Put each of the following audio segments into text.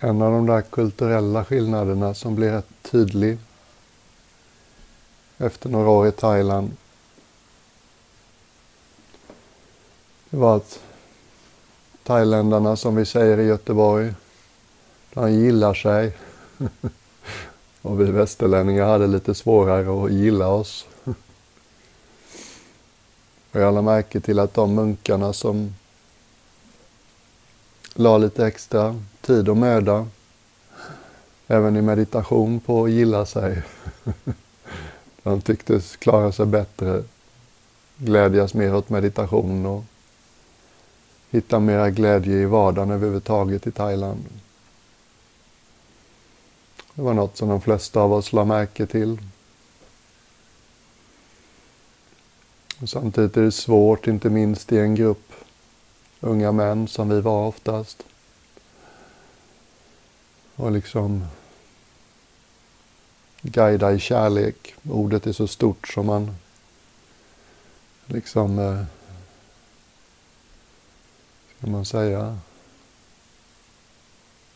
En av de där kulturella skillnaderna som blir rätt tydlig efter några år i Thailand det var att thailändarna, som vi säger i Göteborg, de gillar sig. Och vi västerlänningar hade lite svårare att gilla oss. Och jag lade märke till att de munkarna som la lite extra tid och möda även i meditation på att gilla sig. De tycktes klara sig bättre, glädjas mer åt meditation och hitta mera glädje i vardagen överhuvudtaget i Thailand. Det var något som de flesta av oss la märke till. Och samtidigt är det svårt, inte minst i en grupp unga män som vi var oftast. Och liksom guida i kärlek. Ordet är så stort som man liksom, eh, ska man säga,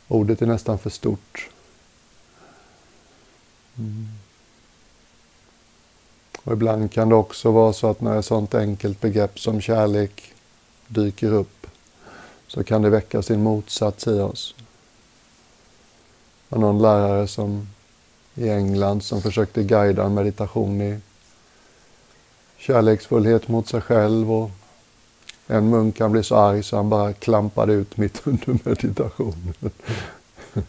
ordet är nästan för stort. Mm. Och ibland kan det också vara så att när ett sånt enkelt begrepp som kärlek dyker upp så kan det väcka sin motsats i oss. Och någon lärare som i England som försökte guida en meditation i kärleksfullhet mot sig själv och en munk kan bli så arg så han bara klampade ut mitt under meditationen.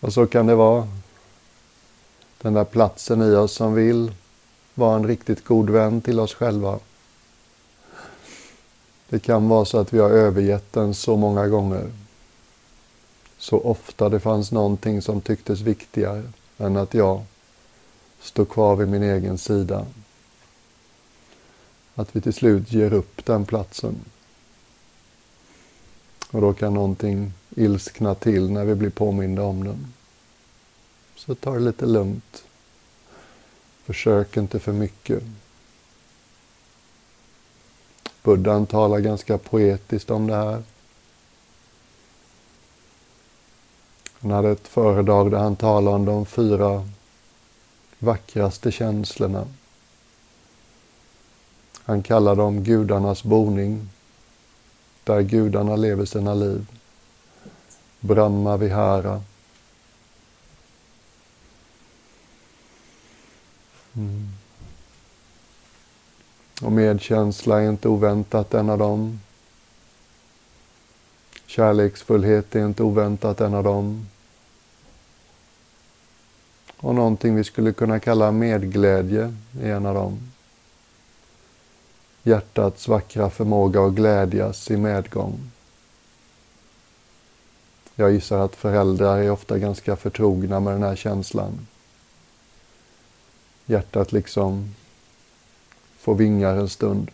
och så kan det vara. Den där platsen i oss som vill vara en riktigt god vän till oss själva. Det kan vara så att vi har övergett den så många gånger. Så ofta det fanns någonting som tycktes viktigare än att jag står kvar vid min egen sida. Att vi till slut ger upp den platsen. Och då kan någonting ilskna till när vi blir påminda om den. Så ta det lite lugnt. Försök inte för mycket. Buddhan talar ganska poetiskt om det här. Han hade ett föredrag där han talade om de fyra vackraste känslorna. Han kallar dem gudarnas boning, där gudarna lever sina liv. Brahma Vihara. Mm. Och medkänsla är inte oväntat en av dem. Kärleksfullhet är inte oväntat en av dem. Och någonting vi skulle kunna kalla medglädje är en av dem. Hjärtats vackra förmåga att glädjas i medgång. Jag gissar att föräldrar är ofta ganska förtrogna med den här känslan. Hjärtat liksom får vingar en stund.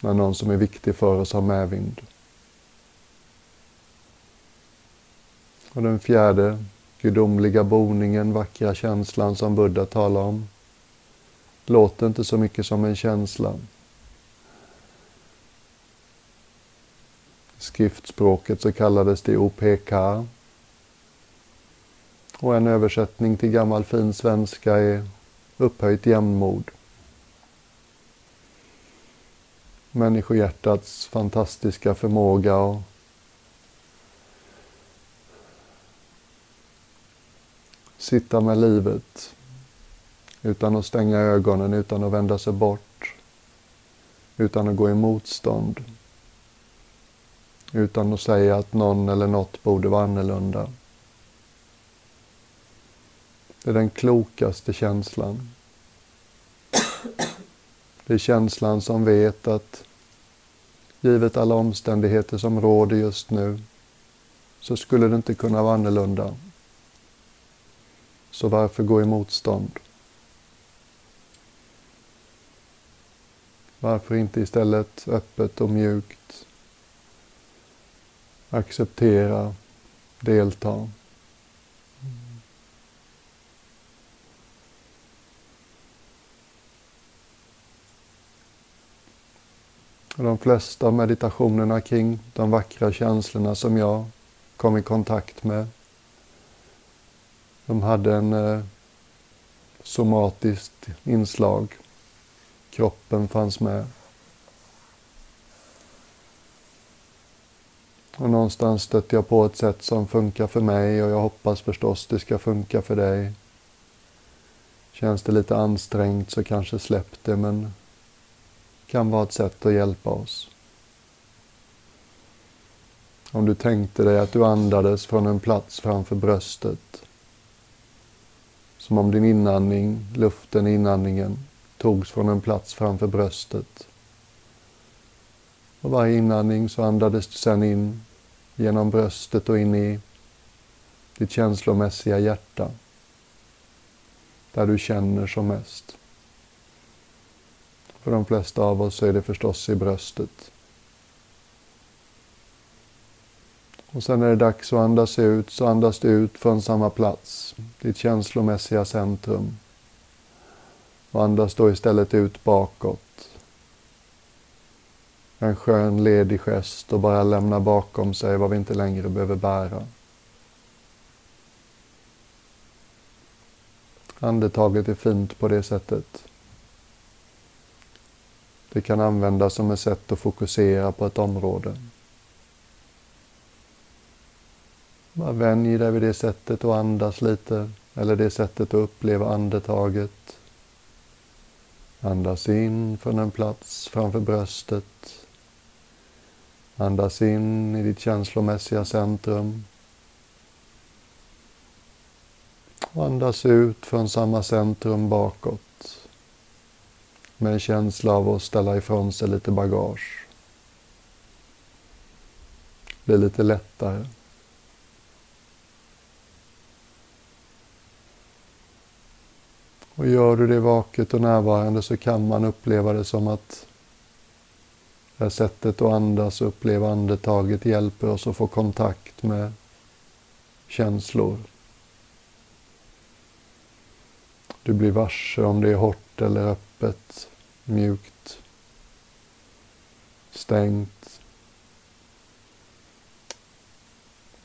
När någon som är viktig för oss har medvind. Och den fjärde, gudomliga boningen, vackra känslan som Buddha talar om. Låter inte så mycket som en känsla. I skriftspråket så kallades det OPK. Och en översättning till gammal fin svenska är upphöjt jämnmod. Människohjärtats fantastiska förmåga att sitta med livet utan att stänga ögonen, utan att vända sig bort, utan att gå i motstånd, utan att säga att någon eller något borde vara annorlunda. Det är den klokaste känslan. Det är känslan som vet att givet alla omständigheter som råder just nu så skulle det inte kunna vara annorlunda. Så varför gå i motstånd? Varför inte istället öppet och mjukt acceptera, delta? De flesta av meditationerna kring de vackra känslorna som jag kom i kontakt med. De hade en eh, somatiskt inslag. Kroppen fanns med. Och någonstans stötte jag på ett sätt som funkar för mig och jag hoppas förstås det ska funka för dig. Känns det lite ansträngt så kanske släpp det men kan vara ett sätt att hjälpa oss. Om du tänkte dig att du andades från en plats framför bröstet. Som om din inandning, luften i inandningen, togs från en plats framför bröstet. Och varje inandning så andades du sedan in genom bröstet och in i ditt känslomässiga hjärta. Där du känner som mest. För de flesta av oss så är det förstås i bröstet. Och sen när det är dags att andas ut så andas du ut från samma plats, ditt känslomässiga centrum. Och andas då istället ut bakåt. En skön ledig gest och bara lämna bakom sig vad vi inte längre behöver bära. Andetaget är fint på det sättet. Det kan användas som ett sätt att fokusera på ett område. Bara vänj dig vid det sättet att andas lite, eller det sättet att uppleva andetaget. Andas in från en plats framför bröstet. Andas in i ditt känslomässiga centrum. Och andas ut från samma centrum bakåt. Med en känsla av att ställa ifrån sig lite bagage. Bli lite lättare. Och gör du det vaket och närvarande så kan man uppleva det som att det här sättet att andas och uppleva andetaget hjälper oss att få kontakt med känslor. Du blir varse om det är hårt eller öppet, mjukt, stängt,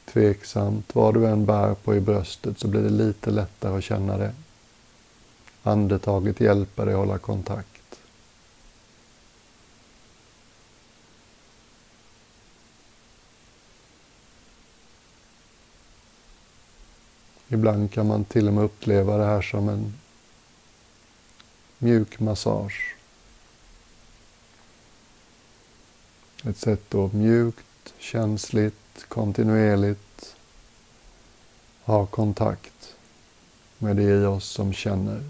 tveksamt. Vad du än bär på i bröstet så blir det lite lättare att känna det. Andetaget hjälper dig att hålla kontakt. Ibland kan man till och med uppleva det här som en mjuk massage. Ett sätt att mjukt, känsligt, kontinuerligt ha kontakt med det i oss som känner.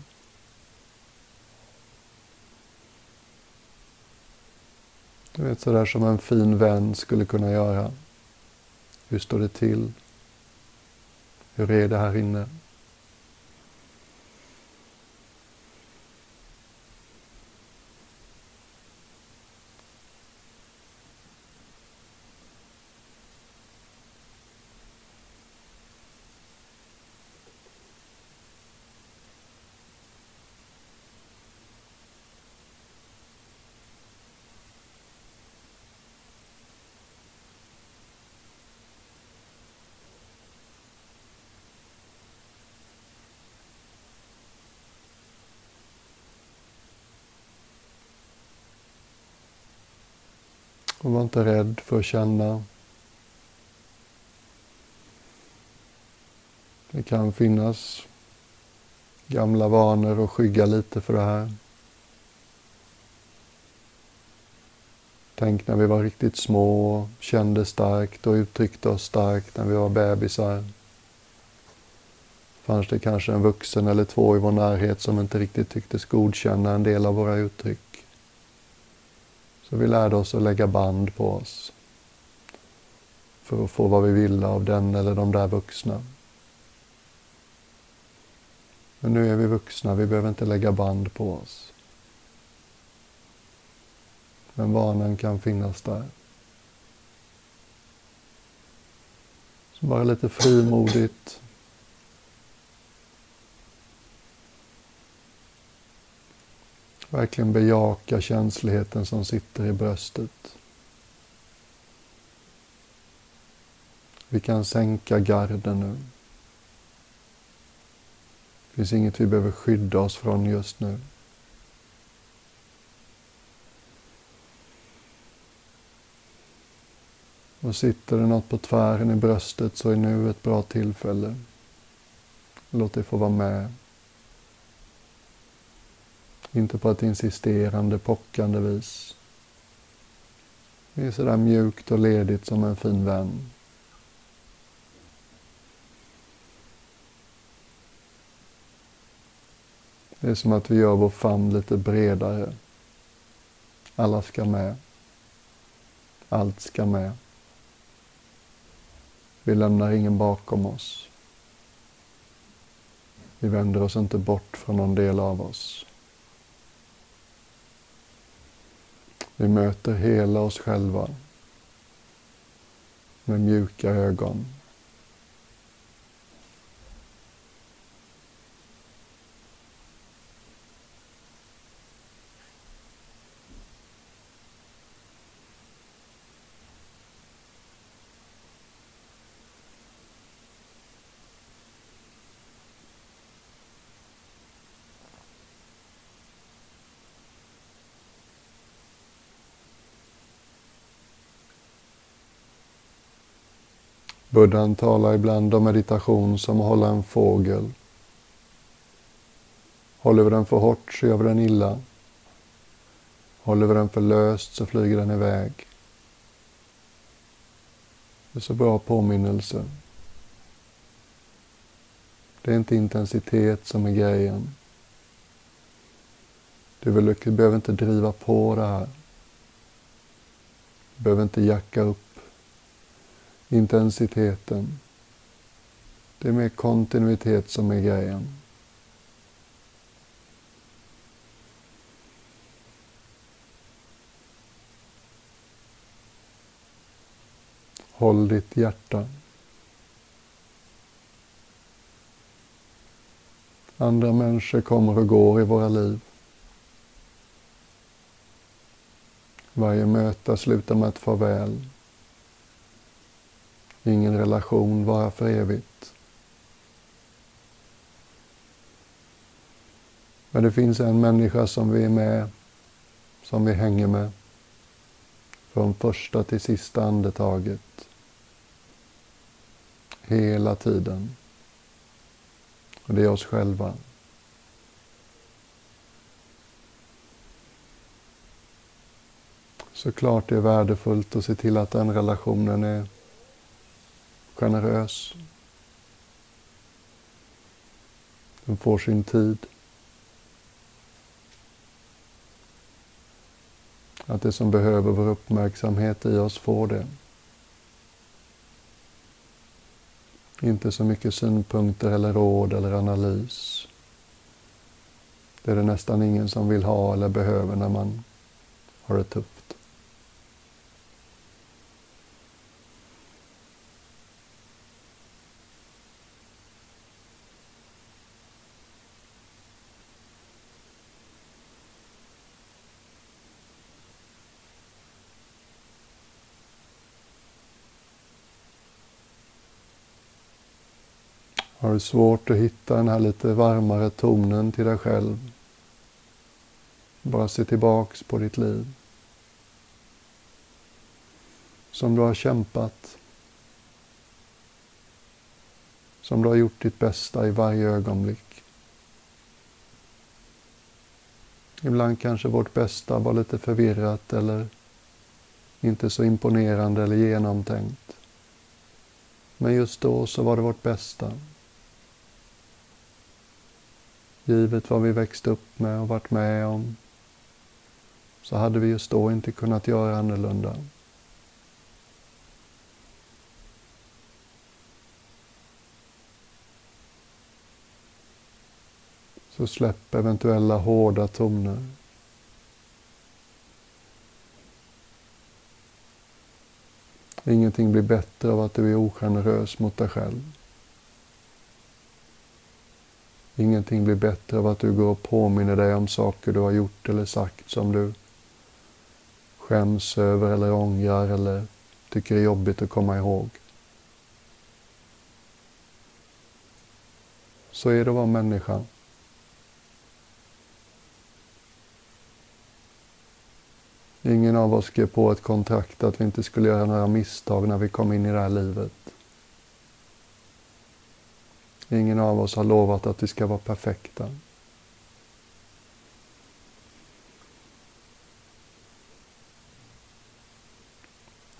Du vet sådär som en fin vän skulle kunna göra. Hur står det till? Hur är det här inne? Och var inte rädd för att känna. Det kan finnas gamla vanor och skygga lite för det här. Tänk när vi var riktigt små och kände starkt och uttryckte oss starkt när vi var bebisar. Fanns det kanske en vuxen eller två i vår närhet som inte riktigt tycktes godkänna en del av våra uttryck. Så vi lärde oss att lägga band på oss för att få vad vi ville av den eller de där vuxna. Men nu är vi vuxna, vi behöver inte lägga band på oss. Men vanan kan finnas där. Så bara lite frimodigt Verkligen bejaka känsligheten som sitter i bröstet. Vi kan sänka garden nu. Det finns inget vi behöver skydda oss från just nu. Och sitter det något på tvären i bröstet så är nu ett bra tillfälle. Låt det få vara med. Inte på ett insisterande, pockande vis. Det är sådär mjukt och ledigt som en fin vän. Det är som att vi gör vår famn lite bredare. Alla ska med. Allt ska med. Vi lämnar ingen bakom oss. Vi vänder oss inte bort från någon del av oss. Vi möter hela oss själva med mjuka ögon. Buddhan talar ibland om meditation som att hålla en fågel. Håller vi den för hårt så gör vi den illa. Håller vi den för löst så flyger den iväg. Det är så bra påminnelse. Det är inte intensitet som är grejen. Du behöver inte driva på det här. Du behöver inte jacka upp intensiteten. Det är mer kontinuitet som är grejen. Håll ditt hjärta. Andra människor kommer och går i våra liv. Varje möte slutar med ett farväl. Ingen relation vara för evigt. Men det finns en människa som vi är med, som vi hänger med från första till sista andetaget. Hela tiden. Och det är oss själva. Såklart det är värdefullt att se till att den relationen är generös. Den får sin tid. Att det som behöver vår uppmärksamhet i oss får det. Inte så mycket synpunkter eller råd eller analys. Det är det nästan ingen som vill ha eller behöver när man har det tufft. Har du svårt att hitta den här lite varmare tonen till dig själv? Bara se tillbaks på ditt liv. Som du har kämpat. Som du har gjort ditt bästa i varje ögonblick. Ibland kanske vårt bästa var lite förvirrat eller inte så imponerande eller genomtänkt. Men just då så var det vårt bästa givet vad vi växt upp med och varit med om, så hade vi just då inte kunnat göra annorlunda. Så släpp eventuella hårda toner. Ingenting blir bättre av att du är ogenerös mot dig själv. Ingenting blir bättre av att du går och påminner dig om saker du har gjort eller sagt som du skäms över eller ångrar eller tycker är jobbigt att komma ihåg. Så är det att vara människa. Ingen av oss skrev på ett kontrakt att vi inte skulle göra några misstag när vi kom in i det här livet. Ingen av oss har lovat att vi ska vara perfekta.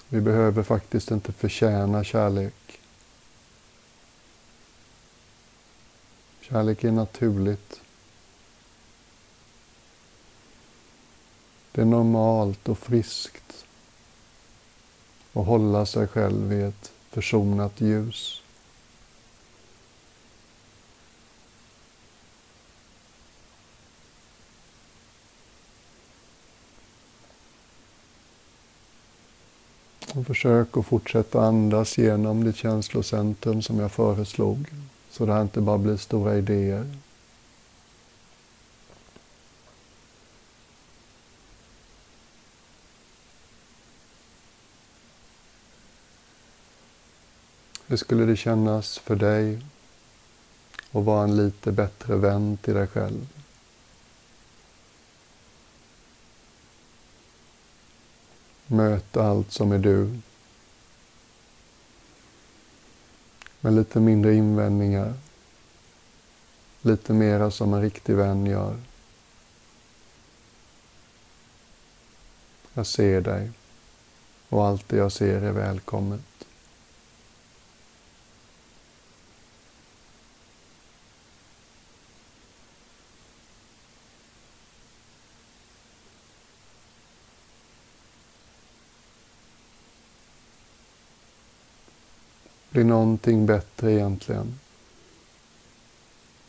Vi behöver faktiskt inte förtjäna kärlek. Kärlek är naturligt. Det är normalt och friskt att hålla sig själv i ett försonat ljus. Och försök att fortsätta andas genom ditt känslocentrum som jag föreslog. Så det här inte bara blir stora idéer. Hur skulle det kännas för dig att vara en lite bättre vän till dig själv? Möt allt som är du. Med lite mindre invändningar. Lite mera som en riktig vän gör. Jag ser dig och allt det jag ser är välkommet. Blir någonting bättre egentligen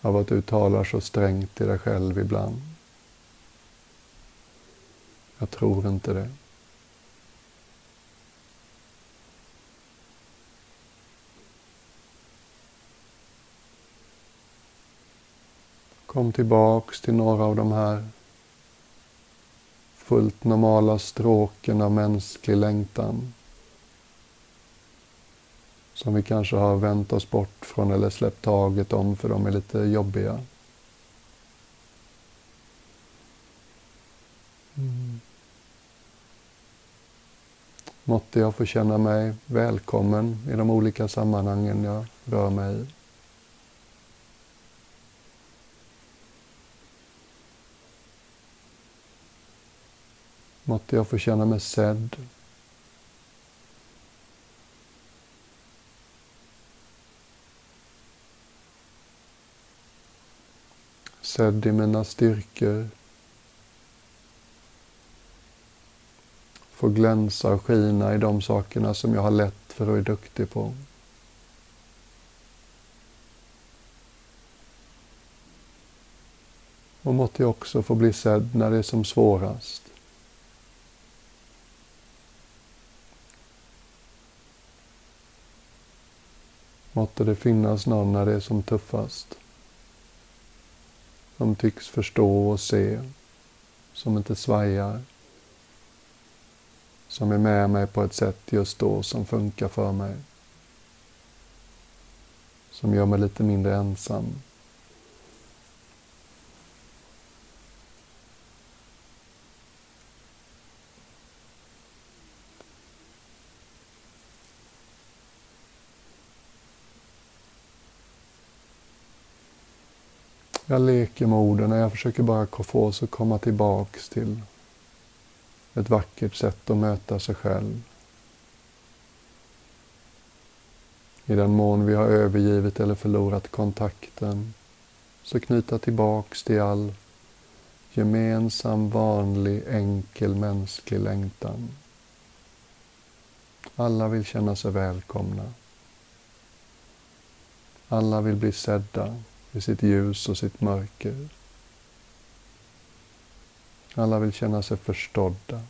av att du talar så strängt till dig själv ibland? Jag tror inte det. Kom tillbaks till några av de här fullt normala stråken av mänsklig längtan som vi kanske har vänt oss bort från eller släppt taget om för de är lite jobbiga. Mm. Måtte jag få känna mig välkommen i de olika sammanhangen jag rör mig i. Måtte jag få känna mig sedd sedd i mina styrkor. Få glänsa och skina i de sakerna som jag har lätt för och är duktig på. Och måtte jag också få bli sedd när det är som svårast. Måtte det finnas någon när det är som tuffast som tycks förstå och se, som inte svajar, som är med mig på ett sätt just då som funkar för mig, som gör mig lite mindre ensam. Jag leker med orden och jag försöker bara få oss att komma tillbaks till ett vackert sätt att möta sig själv. I den mån vi har övergivit eller förlorat kontakten så knyta tillbaks till all gemensam, vanlig, enkel mänsklig längtan. Alla vill känna sig välkomna. Alla vill bli sedda i sitt ljus och sitt mörker. Alla vill känna sig förstådda.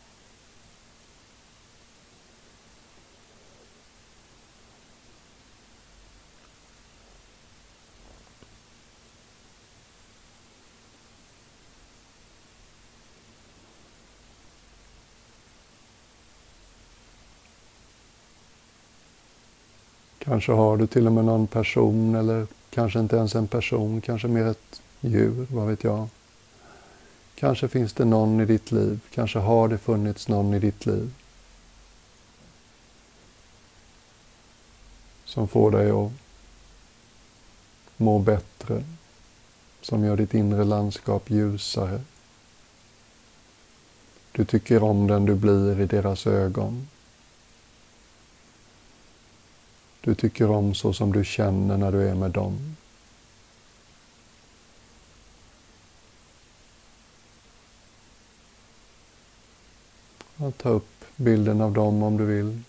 Kanske har du till och med någon person eller Kanske inte ens en person, kanske mer ett djur, vad vet jag. Kanske finns det någon i ditt liv, kanske har det funnits någon i ditt liv som får dig att må bättre, som gör ditt inre landskap ljusare. Du tycker om den du blir i deras ögon. Du tycker om så som du känner när du är med dem. ta upp bilden av dem om du vill.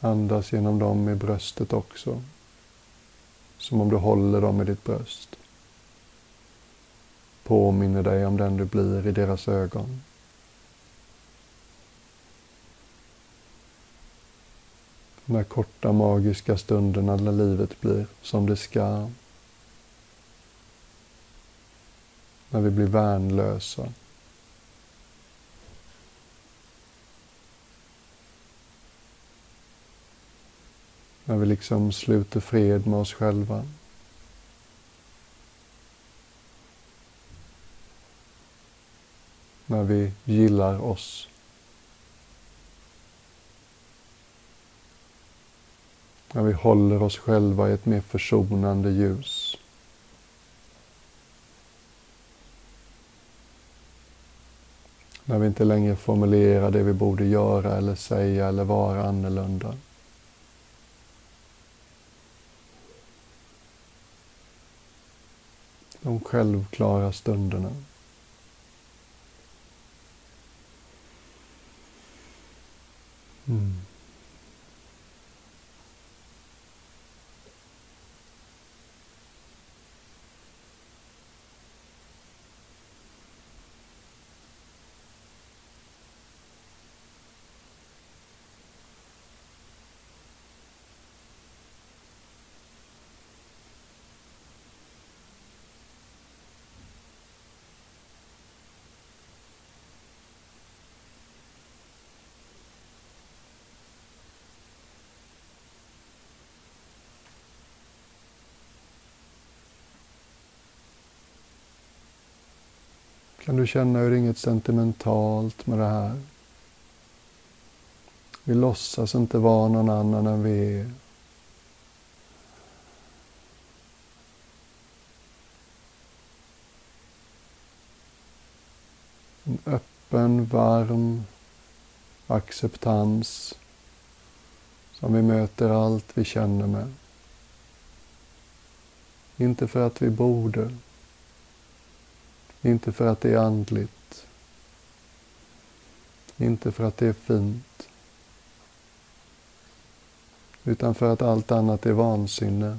Andas genom dem i bröstet också. Som om du håller dem i ditt bröst. Påminner dig om den du blir i deras ögon. De här korta magiska stunderna när livet blir som det ska. När vi blir värnlösa. När vi liksom sluter fred med oss själva. När vi gillar oss. När vi håller oss själva i ett mer försonande ljus. När vi inte längre formulerar det vi borde göra eller säga eller vara annorlunda. De självklara stunderna. Mm. Kan du känna hur det är inget sentimentalt med det här? Vi låtsas inte vara någon annan än vi är. En öppen, varm acceptans som vi möter allt vi känner med. Inte för att vi borde, inte för att det är andligt. Inte för att det är fint. Utan för att allt annat är vansinne.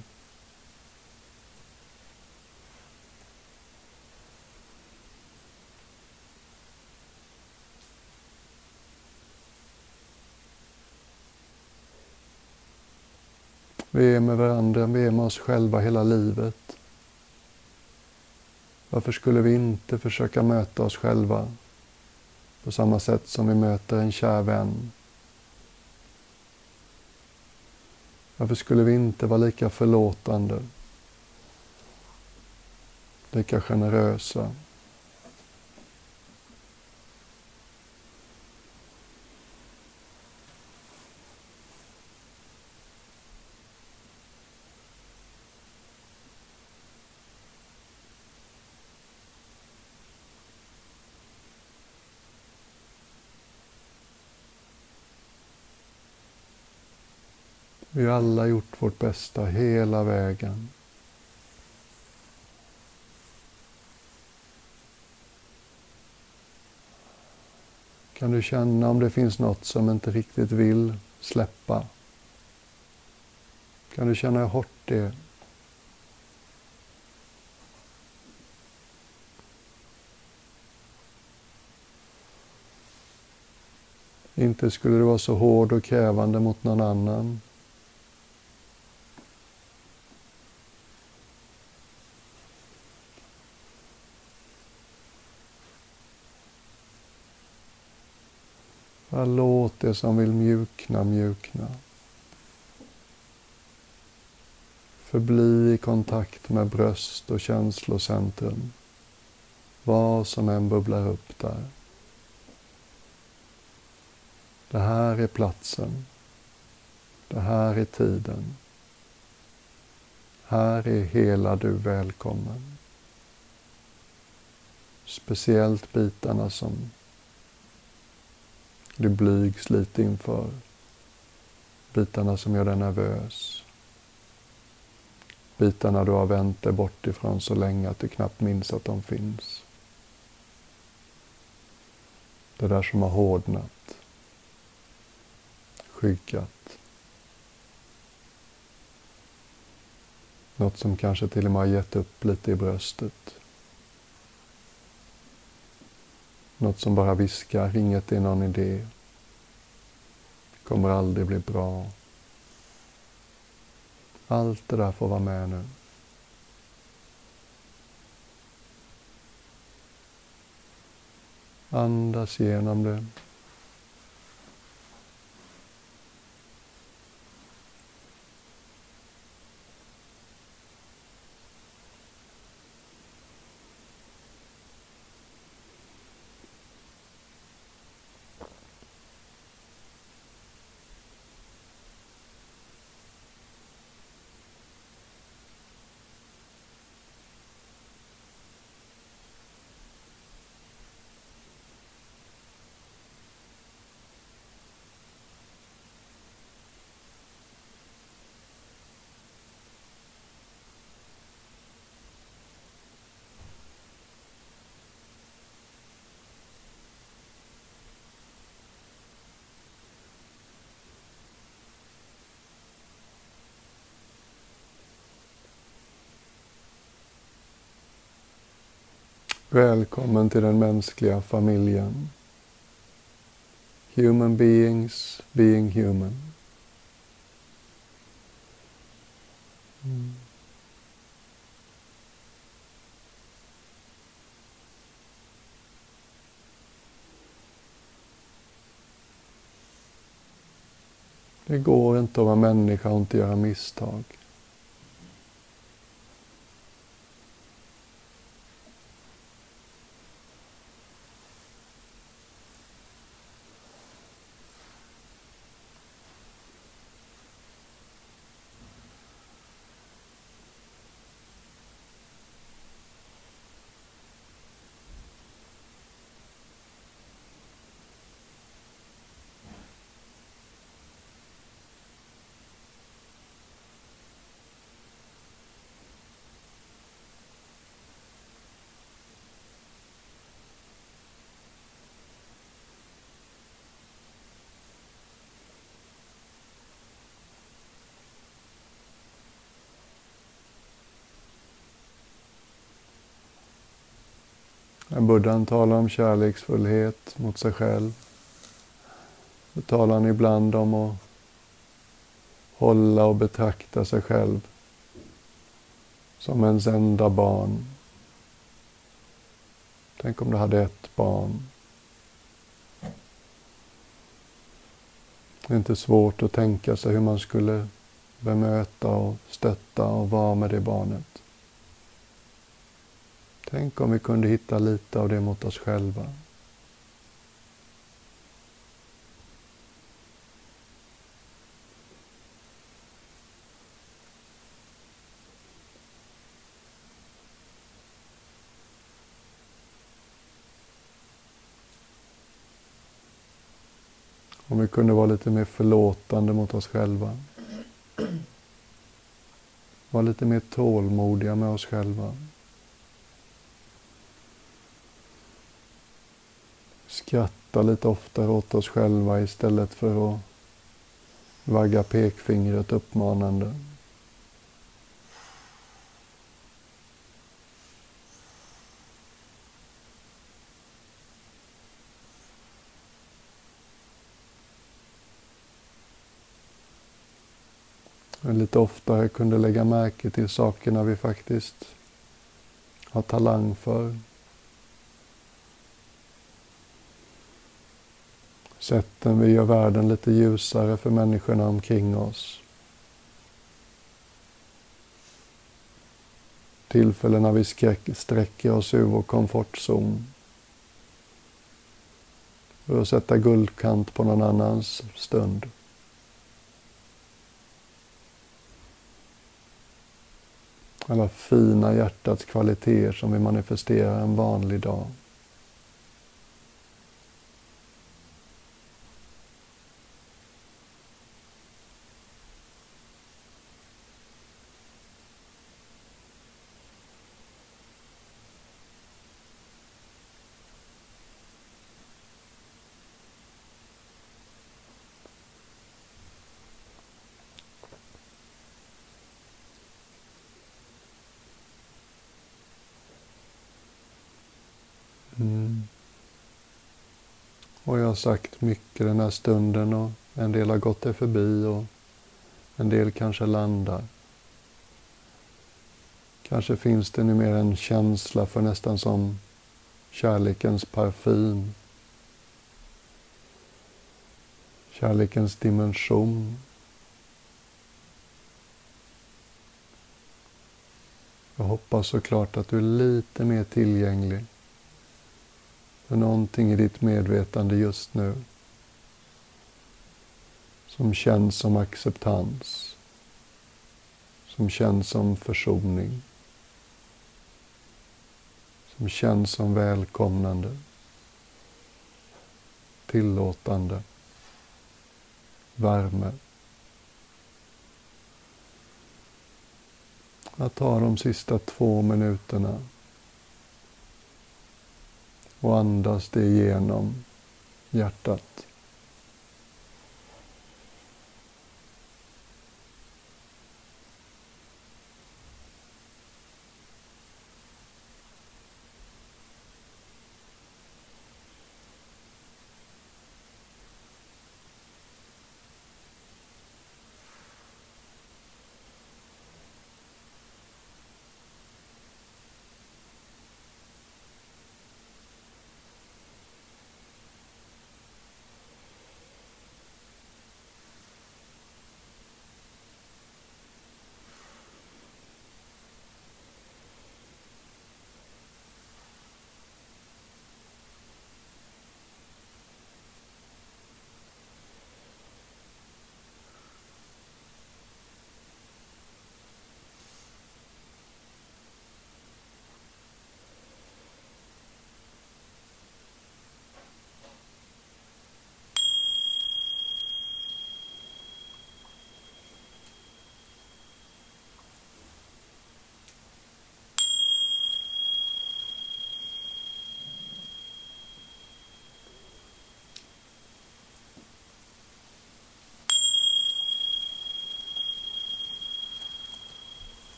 Vi är med varandra, vi är med oss själva hela livet. Varför skulle vi inte försöka möta oss själva på samma sätt som vi möter en kär vän? Varför skulle vi inte vara lika förlåtande, lika generösa? Vi har alla gjort vårt bästa hela vägen. Kan du känna om det finns något som inte riktigt vill släppa? Kan du känna hur hårt det är? Inte skulle du vara så hård och krävande mot någon annan. Bara låt det som vill mjukna, mjukna. Förbli i kontakt med bröst och känslocentrum. Vad som än bubblar upp där. Det här är platsen. Det här är tiden. Här är hela du välkommen. Speciellt bitarna som du blygs lite inför. Bitarna som gör dig nervös. Bitarna du har vänt dig bort ifrån så länge att du knappt minns att de finns. Det där som har hårdnat. Skyggat. Något som kanske till och med har gett upp lite i bröstet. Något som bara viskar, inget är någon idé. Det kommer aldrig bli bra. Allt det där får vara med nu. Andas igenom det. Välkommen till den mänskliga familjen. Human beings being human. Mm. Det går inte att vara människa och inte göra misstag. När buddhan talar om kärleksfullhet mot sig själv, då talar han ibland om att hålla och betrakta sig själv som ens enda barn. Tänk om du hade ett barn. Det är inte svårt att tänka sig hur man skulle bemöta och stötta och vara med det barnet. Tänk om vi kunde hitta lite av det mot oss själva. Om vi kunde vara lite mer förlåtande mot oss själva. Vara lite mer tålmodiga med oss själva. Skratta lite oftare åt oss själva istället för att vagga pekfingret uppmanande. lite oftare kunde lägga märke till sakerna vi faktiskt har talang för. Sätten eh, vi gör världen lite ljusare för människorna omkring oss. Tillfällen när vi sträcker oss ur vår komfortzon. För att sätta guldkant på någon annans stund. Alla fina hjärtats kvaliteter som vi manifesterar en vanlig dag. Sagt mycket den här stunden och en del har gått dig förbi och en del kanske landar. Kanske finns det nu mer en känsla för nästan som kärlekens parfym. Kärlekens dimension. Jag hoppas såklart att du är lite mer tillgänglig för någonting i ditt medvetande just nu som känns som acceptans, som känns som försoning, som känns som välkomnande, tillåtande, värme. Att tar de sista två minuterna och andas det genom hjärtat.